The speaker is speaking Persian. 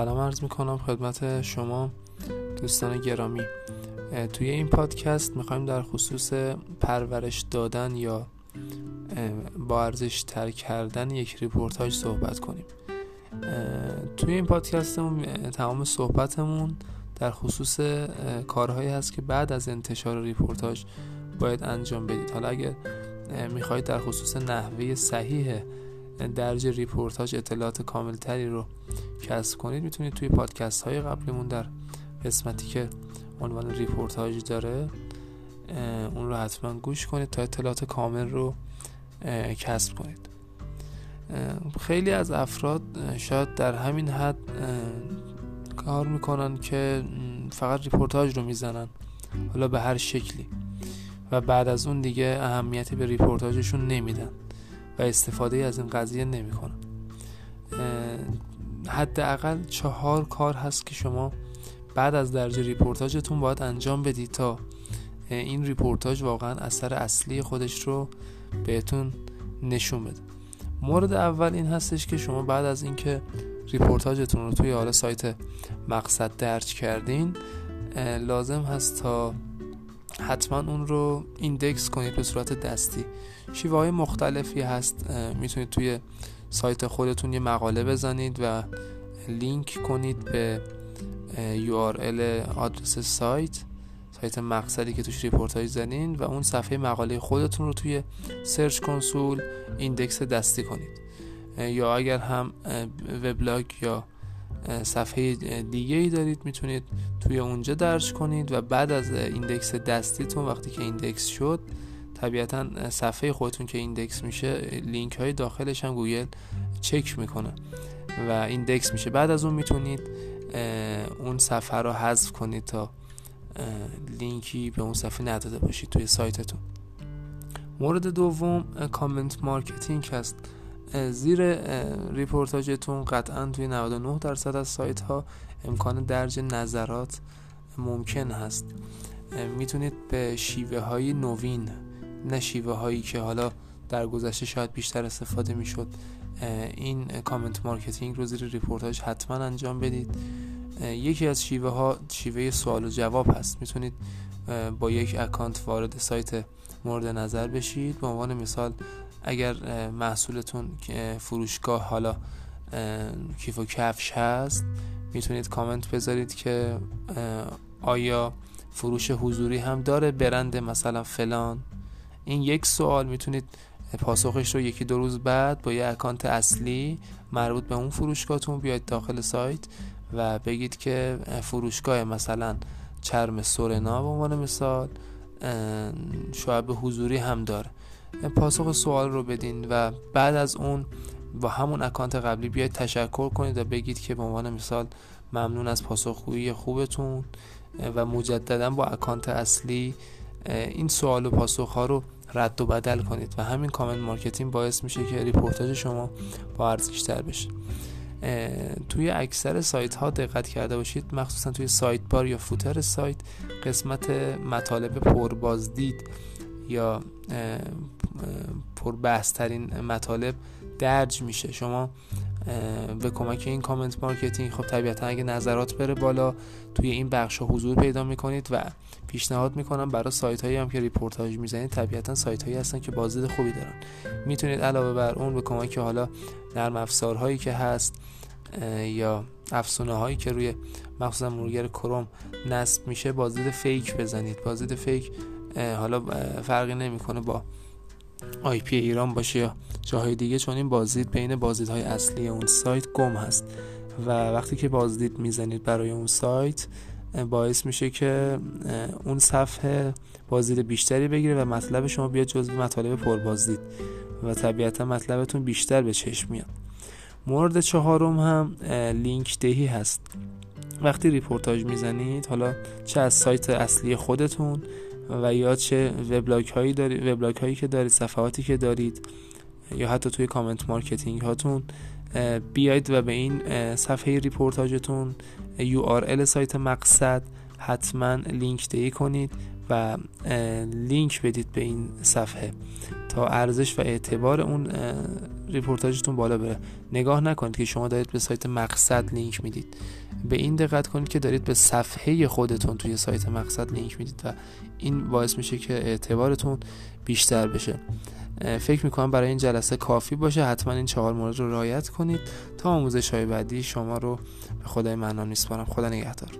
سلام عرض می‌کنم خدمت شما دوستان گرامی. توی این پادکست می‌خوایم در خصوص پرورش دادن یا با ارزش تر کردن یک رپورتاژ صحبت کنیم. توی این پادکستمون تمام صحبتمون در خصوص کارهایی هست که بعد از انتشار رپورتاژ باید انجام بدید. حالا اگر می‌خواهید در خصوص نحوه صحیح درج رپورتاژ اطلاعات کامل تری رو کسب کنید می‌تونید توی پادکست های قبلیمون در قسمتی که عنوان رپورتاژ داره اون رو حتما گوش کنید تا اطلاعات کامل رو کسب کنید. خیلی از افراد شاید در همین حد کار می‌کنن که فقط رپورتاژ رو می‌زنن حالا به هر شکلی. و بعد از اون دیگه اهمیتی به رپورتاژشون نمیدن و استفاده از این قضیه نمی‌کنن. حداقل چهار کار هست که شما بعد از درج رپورتاژتون باید انجام بدید تا این رپورتاژ واقعا اثر اصلی خودش رو بهتون نشون بده. مورد اول این هستش که شما بعد از اینکه رپورتاژتون رو توی حالا سایت مقصد درج کردین لازم هست تا حتما اون رو index کنید به صورت دستی. شیوه های مختلفی هست. می‌تونید توی سایت خودتون یه مقاله بزنید و لینک کنید به URL آدرس سایت سایت مقصدی که توش رپورتاژ زدین و اون صفحه مقاله خودتون رو توی Search Console index دستی کنید. یا اگر هم وبلاگ یا صفحه دیگه ای دارید می‌تونید توی اونجا درج کنید و بعد از index دستیتون وقتی که index شد طبیعتا صفحه خودتون که index میشه لینک های داخلش هم گوگل چک می‌کنه و index میشه. بعد از اون می‌تونید اون صفحه رو حذف کنید تا لینکی به اون صفحه نداده باشید توی سایتتون. مورد دوم comment marketing هست. زیر ریپورتاجتون قطعا توی 99 درصد از سایت ها امکان درج نظرات ممکن هست. می‌تونید به شیوه های نوین نه شیوه هایی که حالا در گذشته شاید بیشتر استفاده می‌شد این comment marketing رو زیر ریپورتاج حتما انجام بدید. یکی از شیوه ها شیوه سوال و جواب هست. می‌تونید با یک اکانت وارد سایت مورد نظر بشید. به عنوان مثال اگر محصولتون فروشگاه حالا کیف و کفش هست می‌تونید کامنت بذارید که آیا فروش حضوری هم داره برند مثلا فلان؟ این یک سوال می‌تونید پاسخش رو یکی دو روز بعد با یه اکانت اصلی مربوط به اون فروشگاهتون بیاید داخل سایت و بگید که فروشگاه مثلا چرم سورنا به عنوان مثال شعب حضوری هم داره. پاسخ سوال رو بدین و بعد از اون با همون اکانت قبلی بیاید تشکر کنید و بگید که به عنوان مثال ممنون از پاسخگویی خوبتون و مجددا با اکانت اصلی این سوال و پاسخ ها رو رد و بدل کنید و همین comment marketing باعث میشه که ریپورتاج شما با ارزش تر بشه توی اکثر سایت ها دقت کرده باشید مخصوصا توی sidebar یا footer سایت قسمت مطالب پربازدید یا پربحث ترین مطالب درج میشه. شما به کمک این comment marketing خب طبیعتا اگه نظرات بره بالا توی این بخش حضور پیدا می‌کنید و پیشنهاد می‌کنم برای سایت هایی هم که ریپورتاج می‌زنید طبیعتا سایت هایی هستن که بازدید خوبی دارن. می‌تونید علاوه بر اون به کمک حالا نرم افزار هایی که هست یا افزونه هایی که روی مخصوصا مرورگر کروم نصب میشه بازدید fake بزنید. بازدید fake حالا فرقی نمی‌کنه با IP ایران باشه یا جاهای دیگه چون این بازدید بین بازدیدهای اصلی اون سایت گم هست. و وقتی که بازدید می‌زنید برای اون سایت باعث میشه که اون صفحه بازدید بیشتری بگیره و مطلب شما بیاد جزو مطالب پربازدید و طبیعتا مطلبتون بیشتر به چشم میاد. مورد چهارم هم لینک دهی هست. وقتی ریپورتاج می‌زنید حالا چه از سایت اصلی خودتون و یا چه وبلاگ هایی دارید وبلاگ هایی که دارید صفحاتی که دارید یا حتی توی comment marketing هاتون بیاید و به این صفحه ریپورتاجتون URL سایت مقصد حتما لینک دهی کنید و لینک بدید به این صفحه تا ارزش و اعتبار اون ریپورتاجتون بالا بره. نگاه نکنید که شما دارید به سایت مقصد لینک می‌دید. به این دقت کنید که دارید به صفحه خودتون توی سایت مقصد لینک می‌دید و این باعث میشه که اعتبارتون بیشتر بشه. فکر می‌کنم برای این جلسه کافی باشه. حتما این چهار مورد رو رعایت کنید. تا آموزش های بعدی شما رو به خدای منان میسپارم خدا نگهدار.